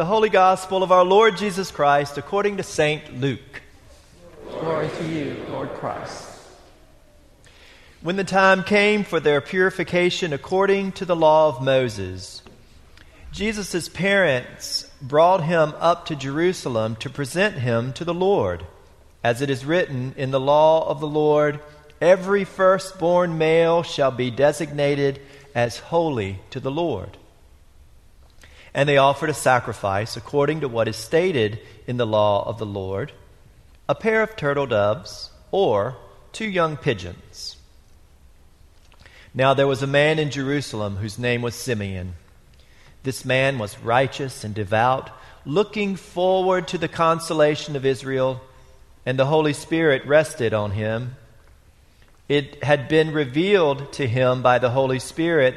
the Holy Gospel of our Lord Jesus Christ according to St. Luke. Glory to you, Lord Christ. When the time came for their purification according to the law of Moses, Jesus' parents brought him up to Jerusalem to present him to the Lord. As it is written in the law of the Lord, every firstborn male shall be designated as holy to the Lord. And they offered a sacrifice according to what is stated in the law of the Lord a pair of turtle doves or two young pigeons. Now there was a man in Jerusalem whose name was Simeon. This man was righteous and devout, looking forward to the consolation of Israel, and the Holy Spirit rested on him. It had been revealed to him by the Holy Spirit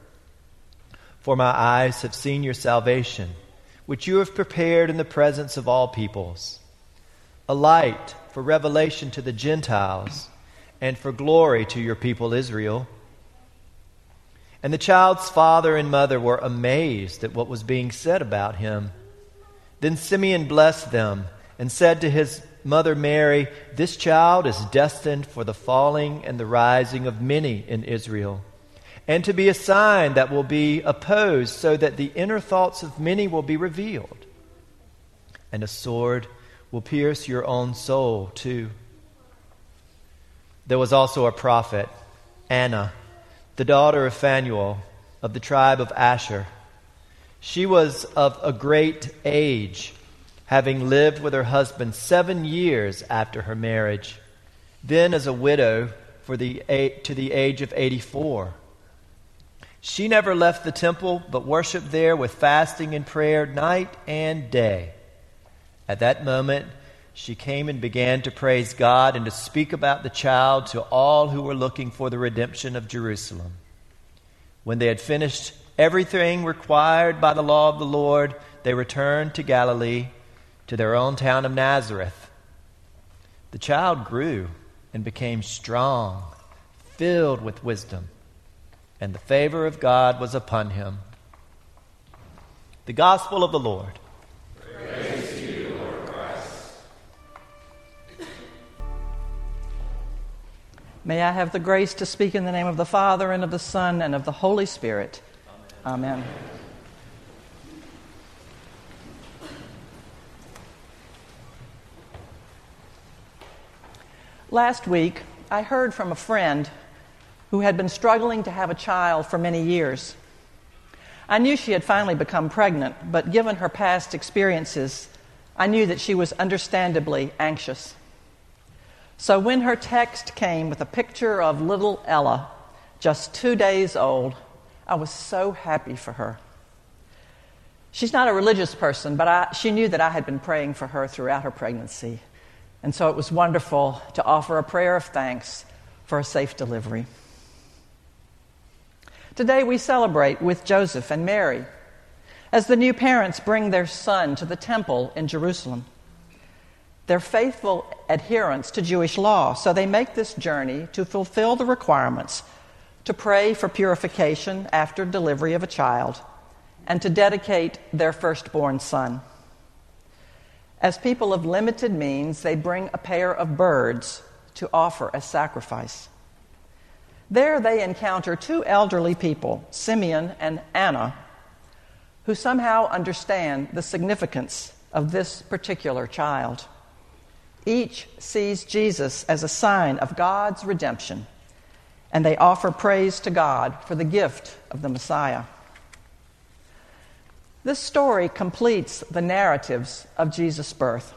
For my eyes have seen your salvation, which you have prepared in the presence of all peoples, a light for revelation to the Gentiles and for glory to your people Israel. And the child's father and mother were amazed at what was being said about him. Then Simeon blessed them and said to his mother Mary, This child is destined for the falling and the rising of many in Israel and to be a sign that will be opposed, so that the inner thoughts of many will be revealed. And a sword will pierce your own soul, too. There was also a prophet, Anna, the daughter of Phanuel, of the tribe of Asher. She was of a great age, having lived with her husband seven years after her marriage, then as a widow for the, to the age of 84. She never left the temple, but worshiped there with fasting and prayer night and day. At that moment, she came and began to praise God and to speak about the child to all who were looking for the redemption of Jerusalem. When they had finished everything required by the law of the Lord, they returned to Galilee, to their own town of Nazareth. The child grew and became strong, filled with wisdom and the favor of God was upon him. The Gospel of the Lord. Praise You, Lord Christ. May I have the grace to speak in the name of the Father, and of the Son, and of the Holy Spirit. Amen. Amen. Last week, I heard from a friend who had been struggling to have a child for many years. I knew she had finally become pregnant, but given her past experiences, I knew that she was understandably anxious. So when her text came with a picture of little Ella, just two days old, I was so happy for her. She's not a religious person, but I, she knew that I had been praying for her throughout her pregnancy. And so it was wonderful to offer a prayer of thanks for a safe delivery. Today we celebrate with Joseph and Mary as the new parents bring their son to the temple in Jerusalem. They're faithful adherents to Jewish law, so they make this journey to fulfill the requirements to pray for purification after delivery of a child and to dedicate their firstborn son. As people of limited means, they bring a pair of birds to offer as sacrifice. There they encounter two elderly people, Simeon and Anna, who somehow understand the significance of this particular child. Each sees Jesus as a sign of God's redemption, and they offer praise to God for the gift of the Messiah. This story completes the narratives of Jesus' birth.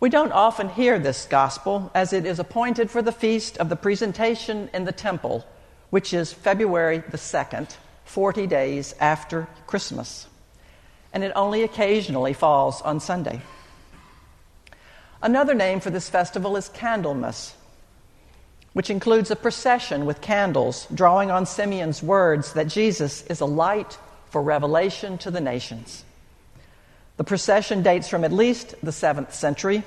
We don't often hear this gospel as it is appointed for the feast of the presentation in the temple, which is February the 2nd, 40 days after Christmas. and it only occasionally falls on Sunday. Another name for this festival is Candlemas, which includes a procession with candles drawing on Simeon's words that Jesus is a light for revelation to the nations. The procession dates from at least the 7th century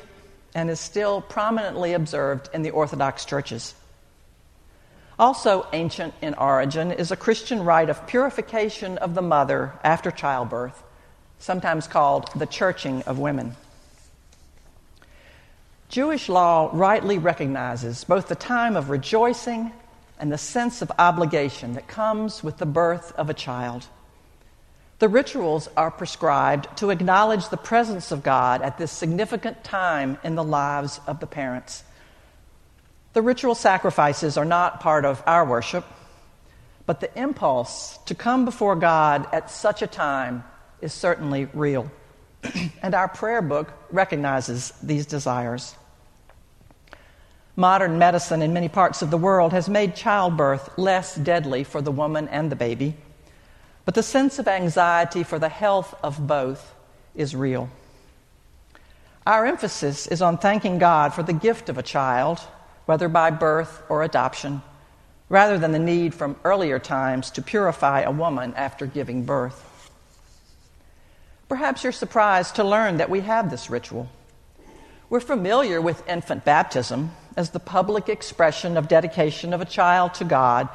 and is still prominently observed in the Orthodox churches. Also ancient in origin is a Christian rite of purification of the mother after childbirth, sometimes called the churching of women. Jewish law rightly recognizes both the time of rejoicing and the sense of obligation that comes with the birth of a child. The rituals are prescribed to acknowledge the presence of God at this significant time in the lives of the parents. The ritual sacrifices are not part of our worship, but the impulse to come before God at such a time is certainly real. and our prayer book recognizes these desires. Modern medicine in many parts of the world has made childbirth less deadly for the woman and the baby. But the sense of anxiety for the health of both is real. Our emphasis is on thanking God for the gift of a child, whether by birth or adoption, rather than the need from earlier times to purify a woman after giving birth. Perhaps you're surprised to learn that we have this ritual. We're familiar with infant baptism as the public expression of dedication of a child to God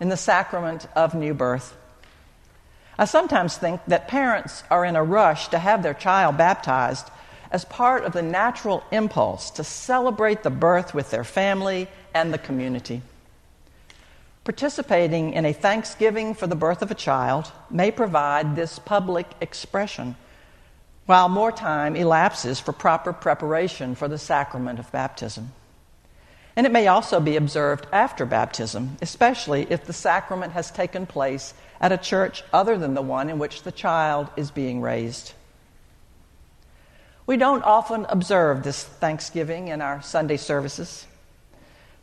in the sacrament of new birth. I sometimes think that parents are in a rush to have their child baptized as part of the natural impulse to celebrate the birth with their family and the community. Participating in a thanksgiving for the birth of a child may provide this public expression, while more time elapses for proper preparation for the sacrament of baptism. And it may also be observed after baptism, especially if the sacrament has taken place at a church other than the one in which the child is being raised. We don't often observe this Thanksgiving in our Sunday services.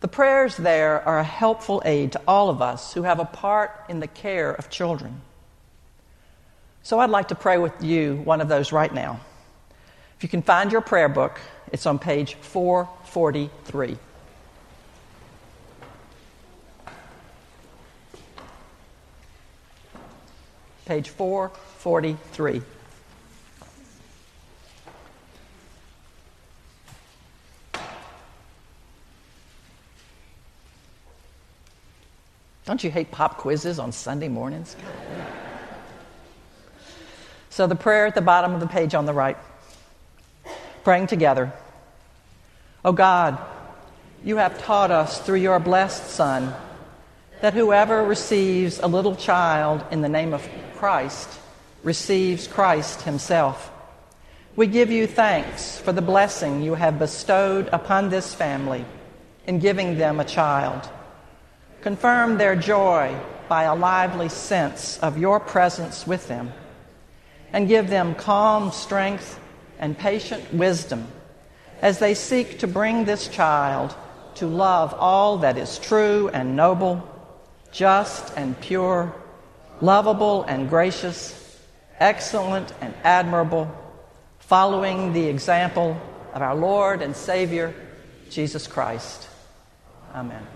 The prayers there are a helpful aid to all of us who have a part in the care of children. So I'd like to pray with you one of those right now. If you can find your prayer book, it's on page 443. Page 443. Don't you hate pop quizzes on Sunday mornings? so, the prayer at the bottom of the page on the right praying together. Oh God, you have taught us through your blessed Son that whoever receives a little child in the name of Christ receives Christ himself. We give you thanks for the blessing you have bestowed upon this family in giving them a child. Confirm their joy by a lively sense of your presence with them, and give them calm strength and patient wisdom as they seek to bring this child to love all that is true and noble, just and pure lovable and gracious, excellent and admirable, following the example of our Lord and Savior, Jesus Christ. Amen.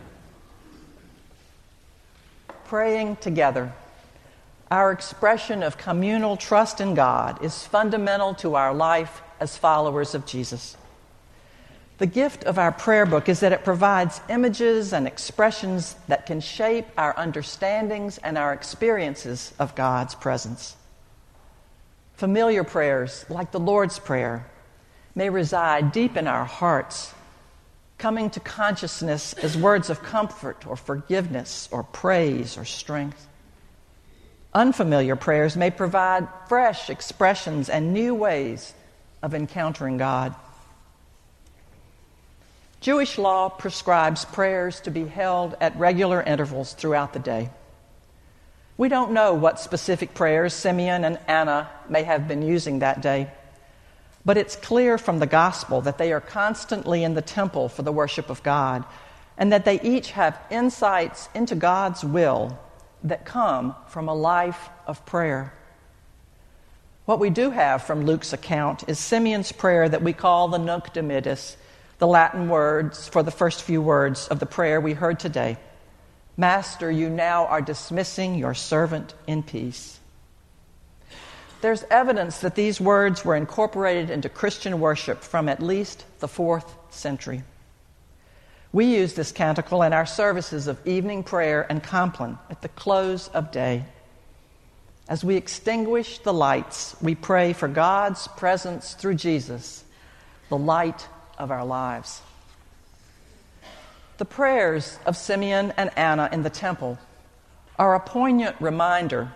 Praying together. Our expression of communal trust in God is fundamental to our life as followers of Jesus. The gift of our prayer book is that it provides images and expressions that can shape our understandings and our experiences of God's presence. Familiar prayers, like the Lord's Prayer, may reside deep in our hearts, coming to consciousness as words of comfort or forgiveness or praise or strength. Unfamiliar prayers may provide fresh expressions and new ways of encountering God. Jewish law prescribes prayers to be held at regular intervals throughout the day. We don't know what specific prayers Simeon and Anna may have been using that day, but it's clear from the gospel that they are constantly in the temple for the worship of God and that they each have insights into God's will that come from a life of prayer. What we do have from Luke's account is Simeon's prayer that we call the Nunc Dimittis, the Latin words for the first few words of the prayer we heard today. Master, you now are dismissing your servant in peace. There's evidence that these words were incorporated into Christian worship from at least the fourth century. We use this canticle in our services of evening prayer and compline at the close of day. As we extinguish the lights, we pray for God's presence through Jesus, the light of our lives. The prayers of Simeon and Anna in the temple are a poignant reminder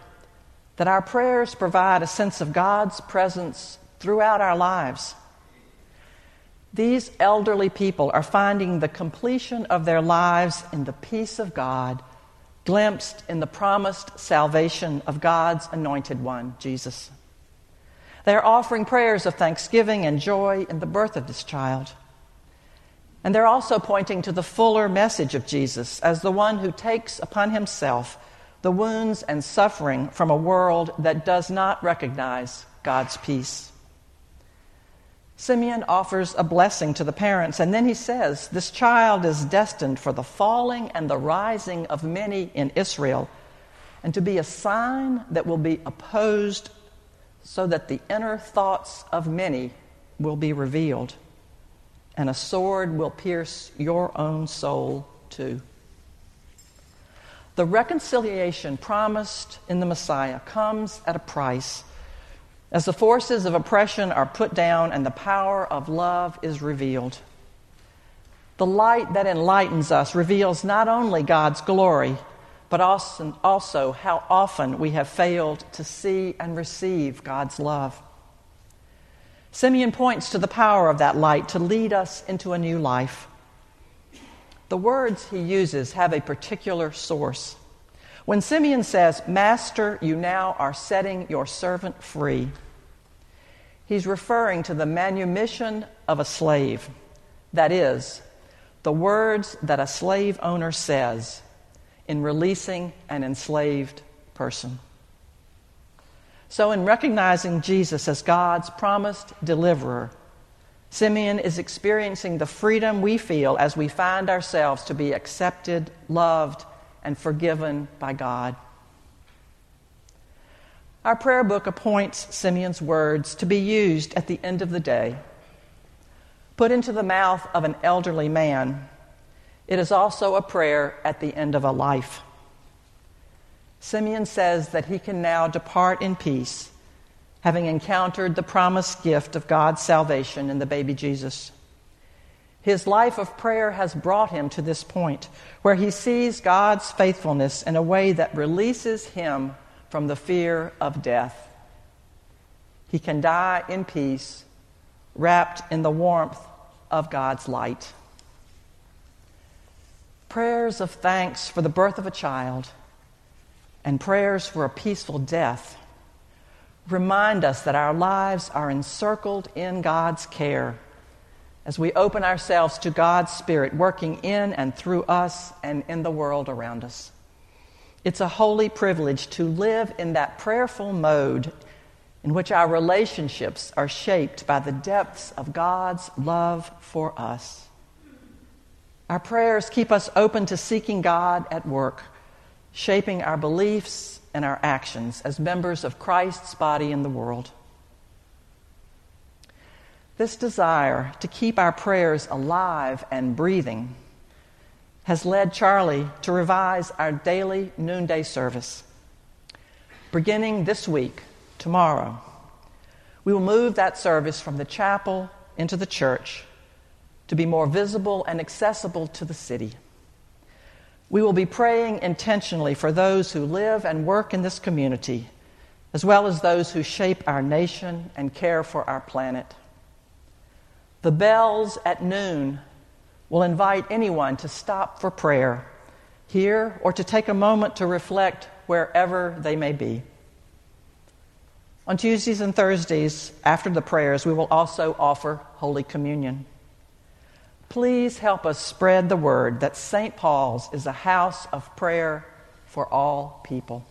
that our prayers provide a sense of God's presence throughout our lives. These elderly people are finding the completion of their lives in the peace of God, glimpsed in the promised salvation of God's anointed one, Jesus. They are offering prayers of thanksgiving and joy in the birth of this child. And they're also pointing to the fuller message of Jesus as the one who takes upon himself the wounds and suffering from a world that does not recognize God's peace. Simeon offers a blessing to the parents, and then he says, This child is destined for the falling and the rising of many in Israel, and to be a sign that will be opposed, so that the inner thoughts of many will be revealed, and a sword will pierce your own soul too. The reconciliation promised in the Messiah comes at a price as the forces of oppression are put down and the power of love is revealed. The light that enlightens us reveals not only God's glory, but also, also how often we have failed to see and receive God's love. Simeon points to the power of that light to lead us into a new life. The words he uses have a particular source. When Simeon says, Master, you now are setting your servant free, he's referring to the manumission of a slave. That is, the words that a slave owner says in releasing an enslaved person. So, in recognizing Jesus as God's promised deliverer, Simeon is experiencing the freedom we feel as we find ourselves to be accepted, loved, and forgiven by God. Our prayer book appoints Simeon's words to be used at the end of the day. Put into the mouth of an elderly man, it is also a prayer at the end of a life. Simeon says that he can now depart in peace having encountered the promised gift of God's salvation in the baby Jesus. His life of prayer has brought him to this point where he sees God's faithfulness in a way that releases him from the fear of death. He can die in peace, wrapped in the warmth of God's light. Prayers of thanks for the birth of a child and prayers for a peaceful death remind us that our lives are encircled in God's care as we open ourselves to God's Spirit working in and through us and in the world around us. It's a holy privilege to live in that prayerful mode in which our relationships are shaped by the depths of God's love for us. Our prayers keep us open to seeking God at work, shaping our beliefs and our actions as members of Christ's body in the world. This desire to keep our prayers alive and breathing has led Charlie to revise our daily noonday service. Beginning this week, tomorrow, we will move that service from the chapel into the church to be more visible and accessible to the city. We will be praying intentionally for those who live and work in this community, as well as those who shape our nation and care for our planet. The bells at noon will invite anyone to stop for prayer here or to take a moment to reflect wherever they may be. On Tuesdays and Thursdays, after the prayers, we will also offer Holy Communion. Please help us spread the word that St. Paul's is a house of prayer for all people.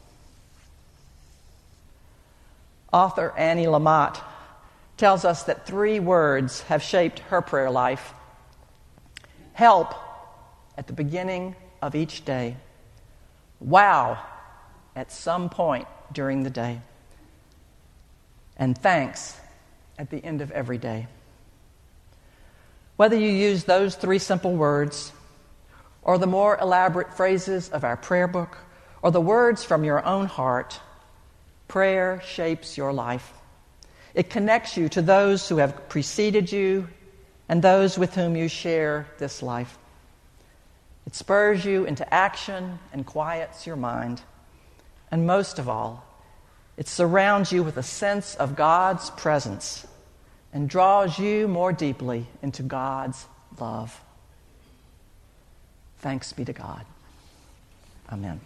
Author Annie Lamott tells us that three words have shaped her prayer life help at the beginning of each day, wow at some point during the day, and thanks at the end of every day. Whether you use those three simple words, or the more elaborate phrases of our prayer book, or the words from your own heart, prayer shapes your life. It connects you to those who have preceded you and those with whom you share this life. It spurs you into action and quiets your mind. And most of all, it surrounds you with a sense of God's presence and draws you more deeply into God's love. Thanks be to God. Amen.